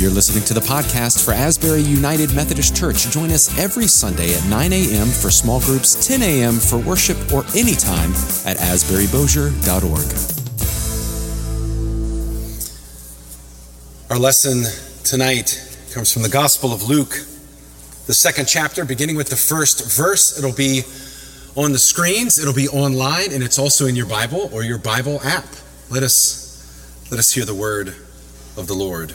You're listening to the podcast for Asbury United Methodist Church. Join us every Sunday at 9 a.m. for small groups, 10 a.m. for worship, or anytime at asburybosier.org. Our lesson tonight comes from the Gospel of Luke, the second chapter, beginning with the first verse. It'll be on the screens, it'll be online, and it's also in your Bible or your Bible app. Let us let us hear the word of the Lord.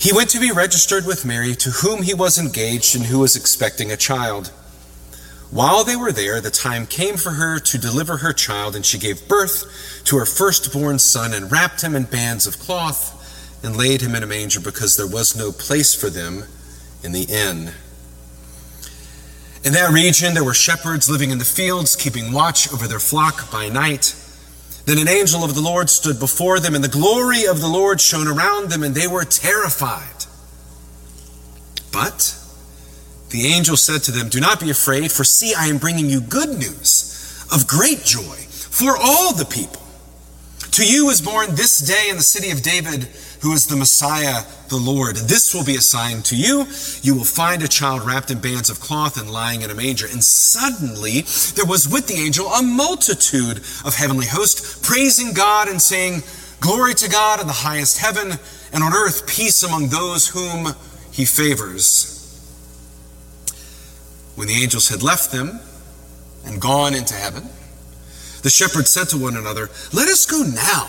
He went to be registered with Mary, to whom he was engaged and who was expecting a child. While they were there, the time came for her to deliver her child, and she gave birth to her firstborn son and wrapped him in bands of cloth and laid him in a manger because there was no place for them in the inn. In that region, there were shepherds living in the fields, keeping watch over their flock by night. Then an angel of the Lord stood before them, and the glory of the Lord shone around them, and they were terrified. But the angel said to them, Do not be afraid, for see, I am bringing you good news of great joy for all the people. To you is born this day in the city of David who is the Messiah, the Lord. This will be a sign to you. You will find a child wrapped in bands of cloth and lying in a manger. And suddenly there was with the angel a multitude of heavenly hosts praising God and saying, Glory to God in the highest heaven, and on earth peace among those whom he favors. When the angels had left them and gone into heaven, the shepherds said to one another, Let us go now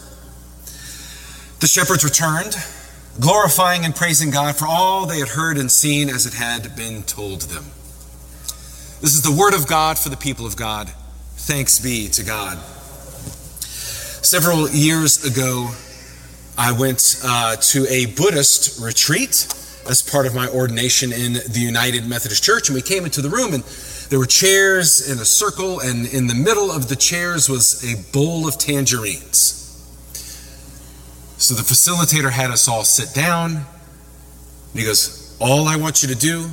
The shepherds returned, glorifying and praising God for all they had heard and seen as it had been told them. This is the word of God for the people of God. Thanks be to God. Several years ago, I went uh, to a Buddhist retreat as part of my ordination in the United Methodist Church, and we came into the room and there were chairs in a circle, and in the middle of the chairs was a bowl of tangerines. So the facilitator had us all sit down. And he goes, All I want you to do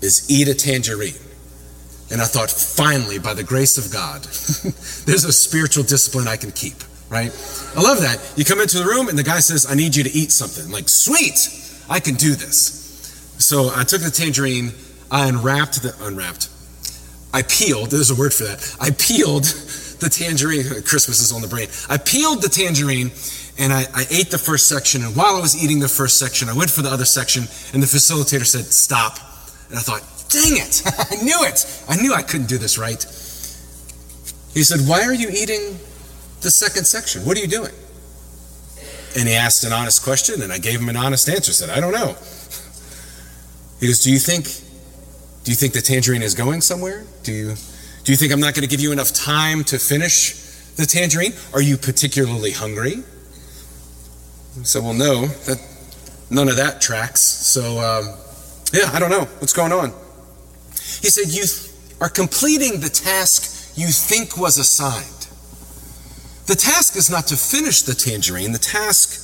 is eat a tangerine. And I thought, finally, by the grace of God, there's a spiritual discipline I can keep, right? I love that. You come into the room and the guy says, I need you to eat something. I'm like, sweet, I can do this. So I took the tangerine, I unwrapped the, unwrapped, I peeled, there's a word for that. I peeled the tangerine, Christmas is on the brain. I peeled the tangerine and I, I, ate the first section. And while I was eating the first section, I went for the other section, and the facilitator said, Stop. And I thought, Dang it, I knew it. I knew I couldn't do this right. He said, Why are you eating the second section? What are you doing? And he asked an honest question, and I gave him an honest answer. I said, I don't know. He goes, Do you think do you think the tangerine is going somewhere? Do you do you think I'm not going to give you enough time to finish the tangerine? Are you particularly hungry? So we'll know that none of that tracks. So, um, yeah, I don't know what's going on. He said, You th- are completing the task you think was assigned. The task is not to finish the tangerine, the task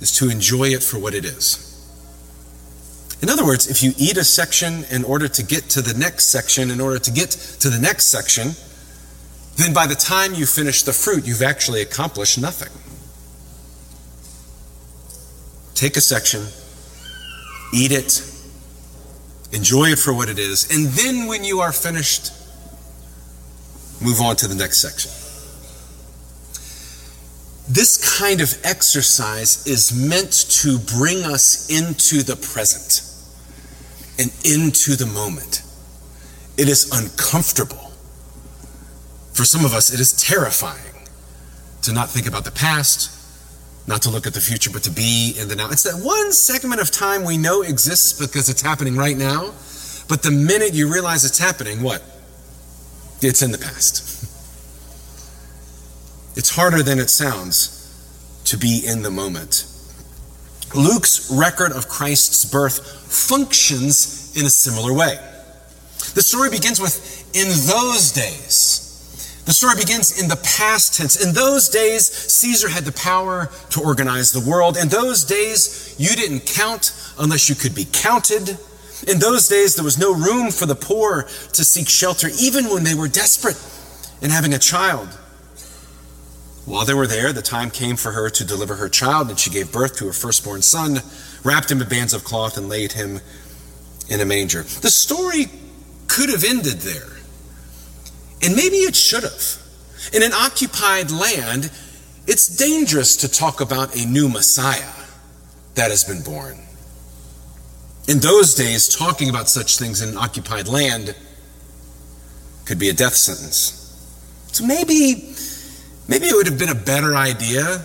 is to enjoy it for what it is. In other words, if you eat a section in order to get to the next section, in order to get to the next section, then by the time you finish the fruit, you've actually accomplished nothing. Take a section, eat it, enjoy it for what it is, and then when you are finished, move on to the next section. This kind of exercise is meant to bring us into the present. and into the moment. It is uncomfortable. For some of us, it is terrifying to not think about the past, not to look at the future, but to be in the now. It's that one segment of time we know exists because it's happening right now, but the minute you realize it's happening, what? It's in the past. It's harder than it sounds to be in the moment. Luke's record of Christ's birth functions in a similar way. The story begins with, in those days. The story begins in the past tense. In those days, Caesar had the power to organize the world. In those days, you didn't count unless you could be counted. In those days, there was no room for the poor to seek shelter, even when they were desperate in having a child. While they were there, the time came for her to deliver her child, and she gave birth to her firstborn son, wrapped him in bands of cloth, and laid him in a manger. The story could have ended there. And maybe it should have. In an occupied land, it's dangerous to talk about a new Messiah that has been born. In those days, talking about such things in an occupied land could be a death sentence. So maybe Maybe it would have been a better idea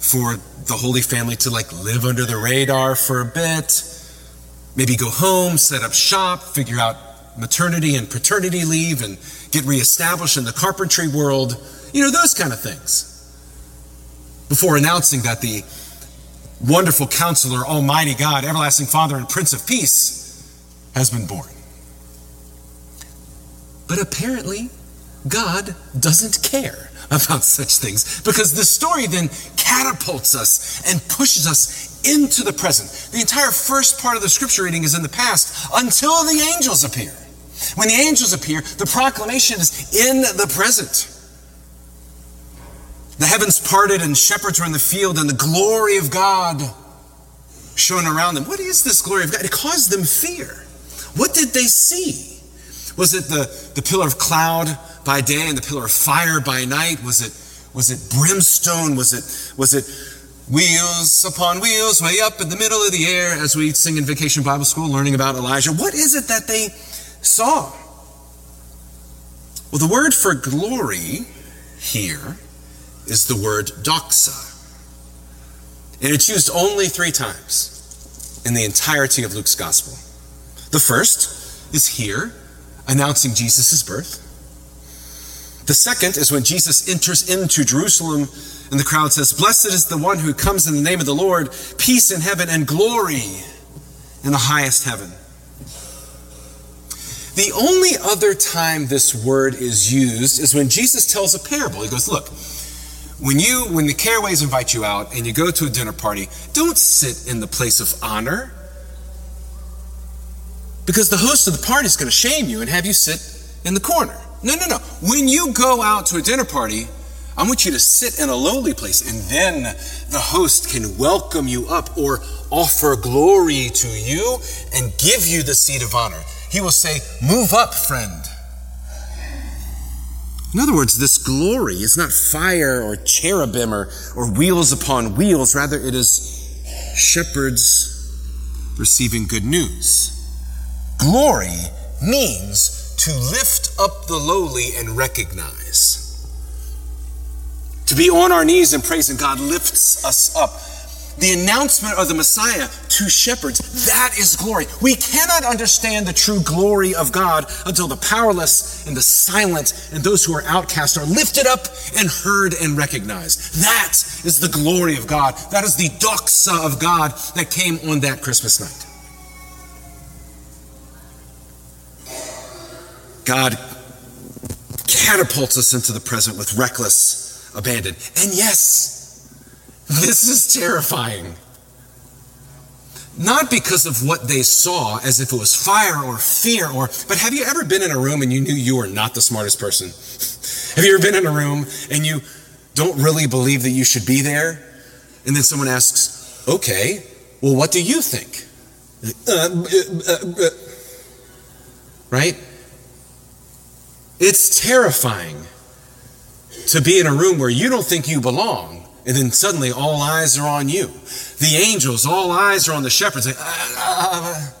for the Holy Family to like live under the radar for a bit, maybe go home, set up shop, figure out maternity and paternity leave, and get reestablished in the carpentry world. You know, those kind of things. Before announcing that the wonderful counselor, Almighty God, everlasting Father, and Prince of Peace has been born. But apparently, God doesn't care about such things because the story then catapults us and pushes us into the present. The entire first part of the scripture reading is in the past until the angels appear. When the angels appear, the proclamation is in the present. The heavens parted and shepherds were in the field, and the glory of God shone around them. What is this glory of God? It caused them fear. What did they see? Was it the, the pillar of cloud by day and the pillar of fire by night? Was it, was it brimstone? Was it, was it wheels upon wheels way up in the middle of the air as we sing in vacation Bible school learning about Elijah? What is it that they saw? Well, the word for glory here is the word doxa. And it's used only three times in the entirety of Luke's gospel. The first is here, announcing Jesus' birth. The second is when Jesus enters into Jerusalem and the crowd says, Blessed is the one who comes in the name of the Lord, peace in heaven and glory in the highest heaven. The only other time this word is used is when Jesus tells a parable. He goes, Look, when you when the caraways invite you out and you go to a dinner party, don't sit in the place of honor. Because the host of the party is going to shame you and have you sit in the corner. No, no, no. When you go out to a dinner party, I want you to sit in a lowly place, and then the host can welcome you up or offer glory to you and give you the seat of honor. He will say, Move up, friend. In other words, this glory is not fire or cherubim or, or wheels upon wheels. Rather, it is shepherds receiving good news. Glory means to lift up the lowly and recognize. To be on our knees and praising God lifts us up. The announcement of the Messiah to shepherds, that is glory. We cannot understand the true glory of God until the powerless and the silent and those who are outcast are lifted up and heard and recognized. That is the glory of God. That is the doxa of God that came on that Christmas night. God catapults us into the present with reckless abandon. And yes, this is terrifying. Not because of what they saw as if it was fire or fear or but have you ever been in a room and you knew you were not the smartest person? have you ever been in a room and you don't really believe that you should be there? And then someone asks, "Okay, well what do you think?" Uh, uh, uh, uh right? It's terrifying to be in a room where you don't think you belong, and then suddenly all eyes are on you. The angels, all eyes are on the shepherds. Like, ah, ah.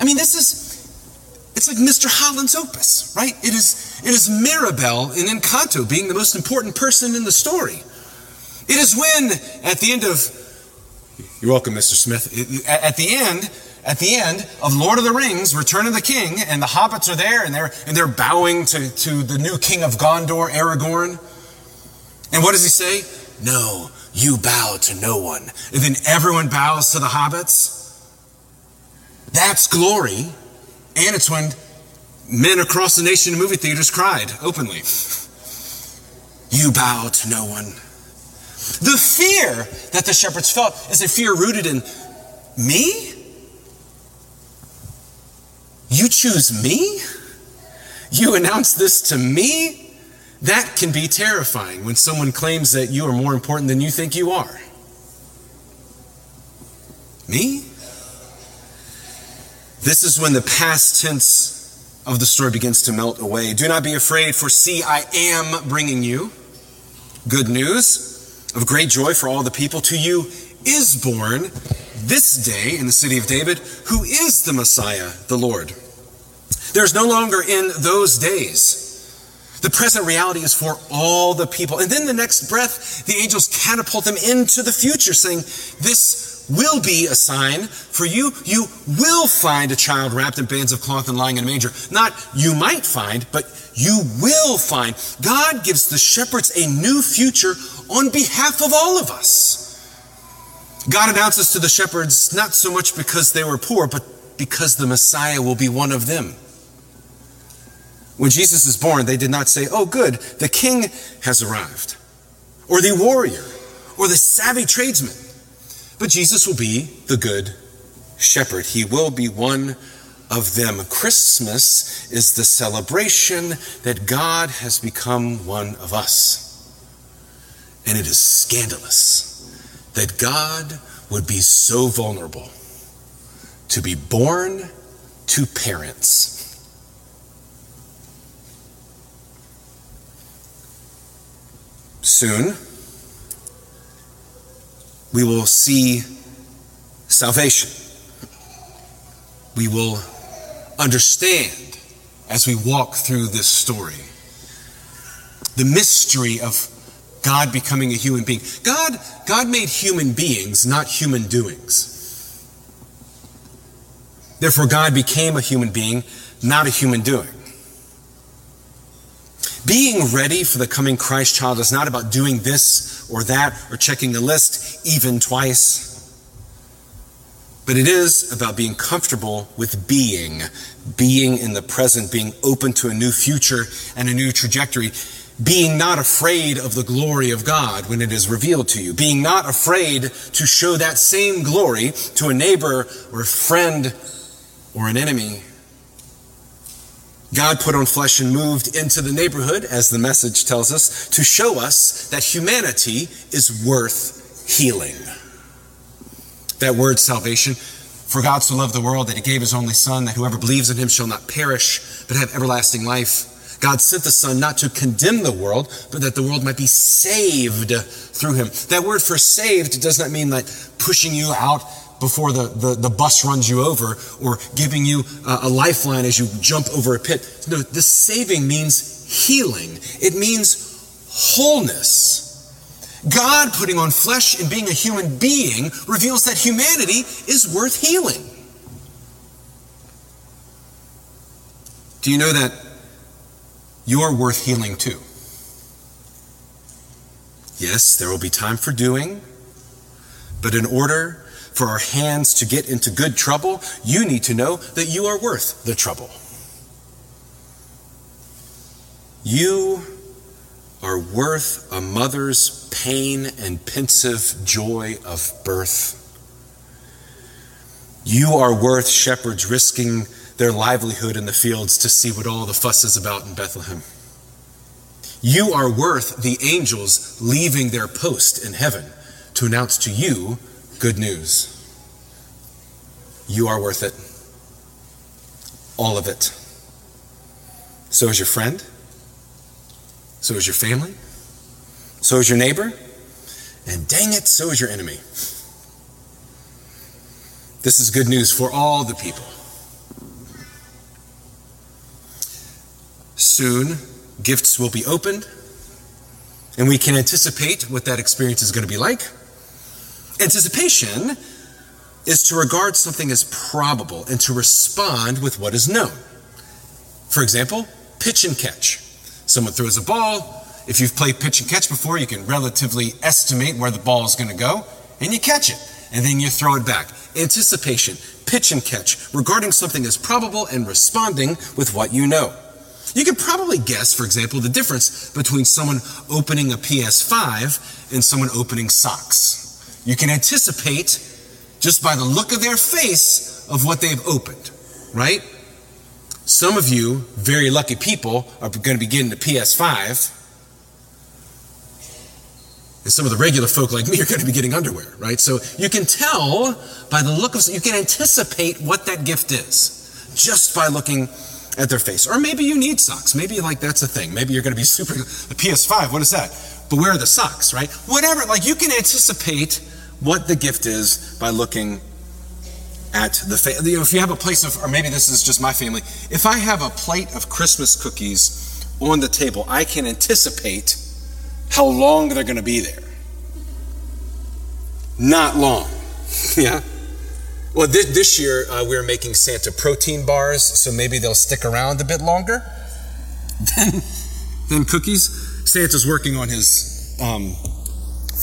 I mean, this is, it's like Mr. Holland's opus, right? It is, it is Mirabel in Encanto being the most important person in the story. It is when, at the end of, you're welcome, Mr. Smith, at the end, at the end of Lord of the Rings, Return of the King, and the hobbits are there and they're, and they're bowing to, to the new king of Gondor, Aragorn. And what does he say? No, you bow to no one. And then everyone bows to the hobbits. That's glory. And it's when men across the nation in movie theaters cried openly. You bow to no one. The fear that the shepherds felt is a fear rooted in me? You choose me? You announce this to me? That can be terrifying when someone claims that you are more important than you think you are. Me? This is when the past tense of the story begins to melt away. Do not be afraid, for see, I am bringing you good news of great joy for all the people. To you is born this day in the city of David, who is the Messiah, the Lord. There's no longer in those days the present reality is for all the people. And then the next breath, the angels catapult them into the future, saying, This will be a sign for you. You will find a child wrapped in bands of cloth and lying in a manger. Not you might find, but you will find. God gives the shepherds a new future on behalf of all of us. God announces to the shepherds not so much because they were poor, but because the Messiah will be one of them. When Jesus is born, they did not say, Oh, good, the king has arrived, or the warrior, or the savvy tradesman. But Jesus will be the good shepherd. He will be one of them. Christmas is the celebration that God has become one of us. And it is scandalous that God would be so vulnerable to be born to parents soon, we will see salvation. We will understand as we walk through this story the mystery of God becoming a human being. God, God made human beings, not human doings. Therefore, God became a human being, not a human doing. Being ready for the coming Christ child is not about doing this or that or checking the list even twice. But it is about being comfortable with being, being in the present, being open to a new future and a new trajectory, being not afraid of the glory of God when it is revealed to you, being not afraid to show that same glory to a neighbor or a friend or an enemy. God put on flesh and moved into the neighborhood, as the message tells us, to show us that humanity is worth healing. That word salvation, for God so loved the world that he gave his only Son, that whoever believes in him shall not perish, but have everlasting life. God sent the Son not to condemn the world, but that the world might be saved through him. That word for saved does not mean like pushing you out before the, the, the, bus runs you over or giving you a, a lifeline as you jump over a pit. No, the saving means healing, it means wholeness. God putting on flesh and being a human being reveals that humanity is worth healing. Do you know that you're worth healing too? Yes, there will be time for doing, but in order for our hands to get into good trouble, you need to know that you are worth the trouble. You are worth a mother's pain and pensive joy of birth. You are worth shepherds risking their livelihood in the fields to see what all the fuss is about in Bethlehem. You are worth the angels leaving their post in heaven to announce to you Good news. You are worth it. All of it. So is your friend. So is your family. So is your neighbor. And dang it, so is your enemy. This is good news for all the people. Soon, gifts will be opened, and we can anticipate what that experience is going to be like. Anticipation is to regard something as probable and to respond with what is known. For example, pitch and catch. Someone throws a ball. If you've played pitch and catch before, you can relatively estimate where the ball is going to go, and you catch it, and then you throw it back. Anticipation, pitch and catch, regarding something as probable and responding with what you know. You can probably guess, for example, the difference between someone opening a PS5 and someone opening socks. You can anticipate just by the look of their face of what they've opened, right? Some of you, very lucky people, are going to be getting the PS5. And some of the regular folk like me are going to be getting underwear, right? So you can tell by the look of, you can anticipate what that gift is just by looking at their face. Or maybe you need socks. Maybe like that's a thing. Maybe you're going to be super, the PS5, what is that? But where are the socks, right? Whatever, like you can anticipate what the gift is by looking at the face. You know, if you have a place of, or maybe this is just my family, if I have a plate of Christmas cookies on the table, I can anticipate how long they're going to be there. Not long. yeah? Well, this, this year uh, we are making Santa protein bars, so maybe they'll stick around a bit longer than, than cookies. Santa's working on his um,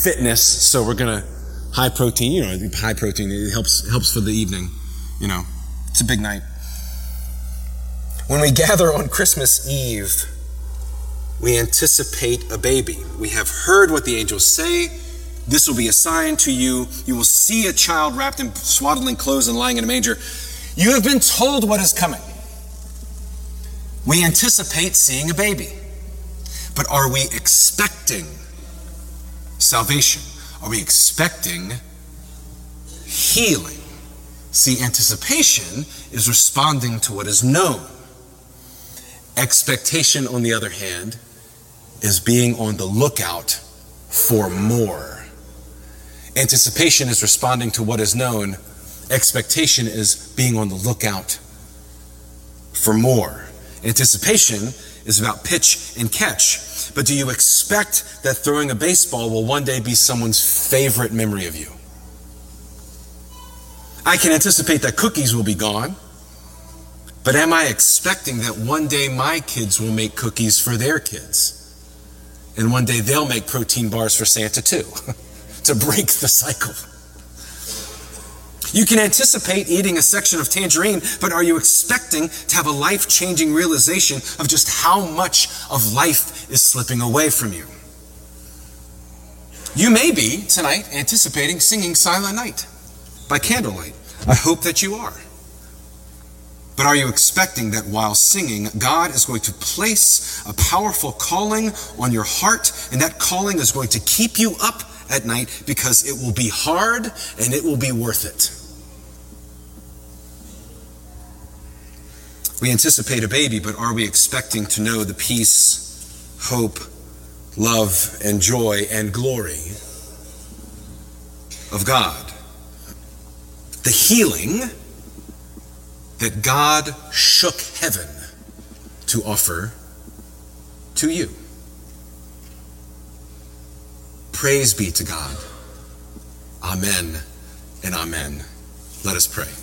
fitness, so we're going to high protein, you know, high protein, it helps, helps for the evening, you know. It's a big night. When we gather on Christmas Eve, we anticipate a baby. We have heard what the angels say. This will be a sign to you. You will see a child wrapped in swaddling clothes and lying in a manger. You have been told what is coming. We anticipate seeing a baby. But are we expecting salvation? Are we expecting healing? See, anticipation is responding to what is known. Expectation, on the other hand, is being on the lookout for more. Anticipation is responding to what is known. Expectation is being on the lookout for more. Anticipation is about pitch and catch. But do you expect that throwing a baseball will one day be someone's favorite memory of you? I can anticipate that cookies will be gone. But am I expecting that one day my kids will make cookies for their kids? And one day they'll make protein bars for Santa too, to break the cycle. You can anticipate eating a section of tangerine, but are you expecting to have a life changing realization of just how much of life is slipping away from you? You may be tonight anticipating singing Silent Night by candlelight. I hope that you are. But are you expecting that while singing, God is going to place a powerful calling on your heart, and that calling is going to keep you up at night because it will be hard and it will be worth it? We anticipate a baby, but are we expecting to know the peace, hope, love, and joy and glory of God? The healing that God shook heaven to offer to you. Praise be to God. Amen and amen. Let us pray.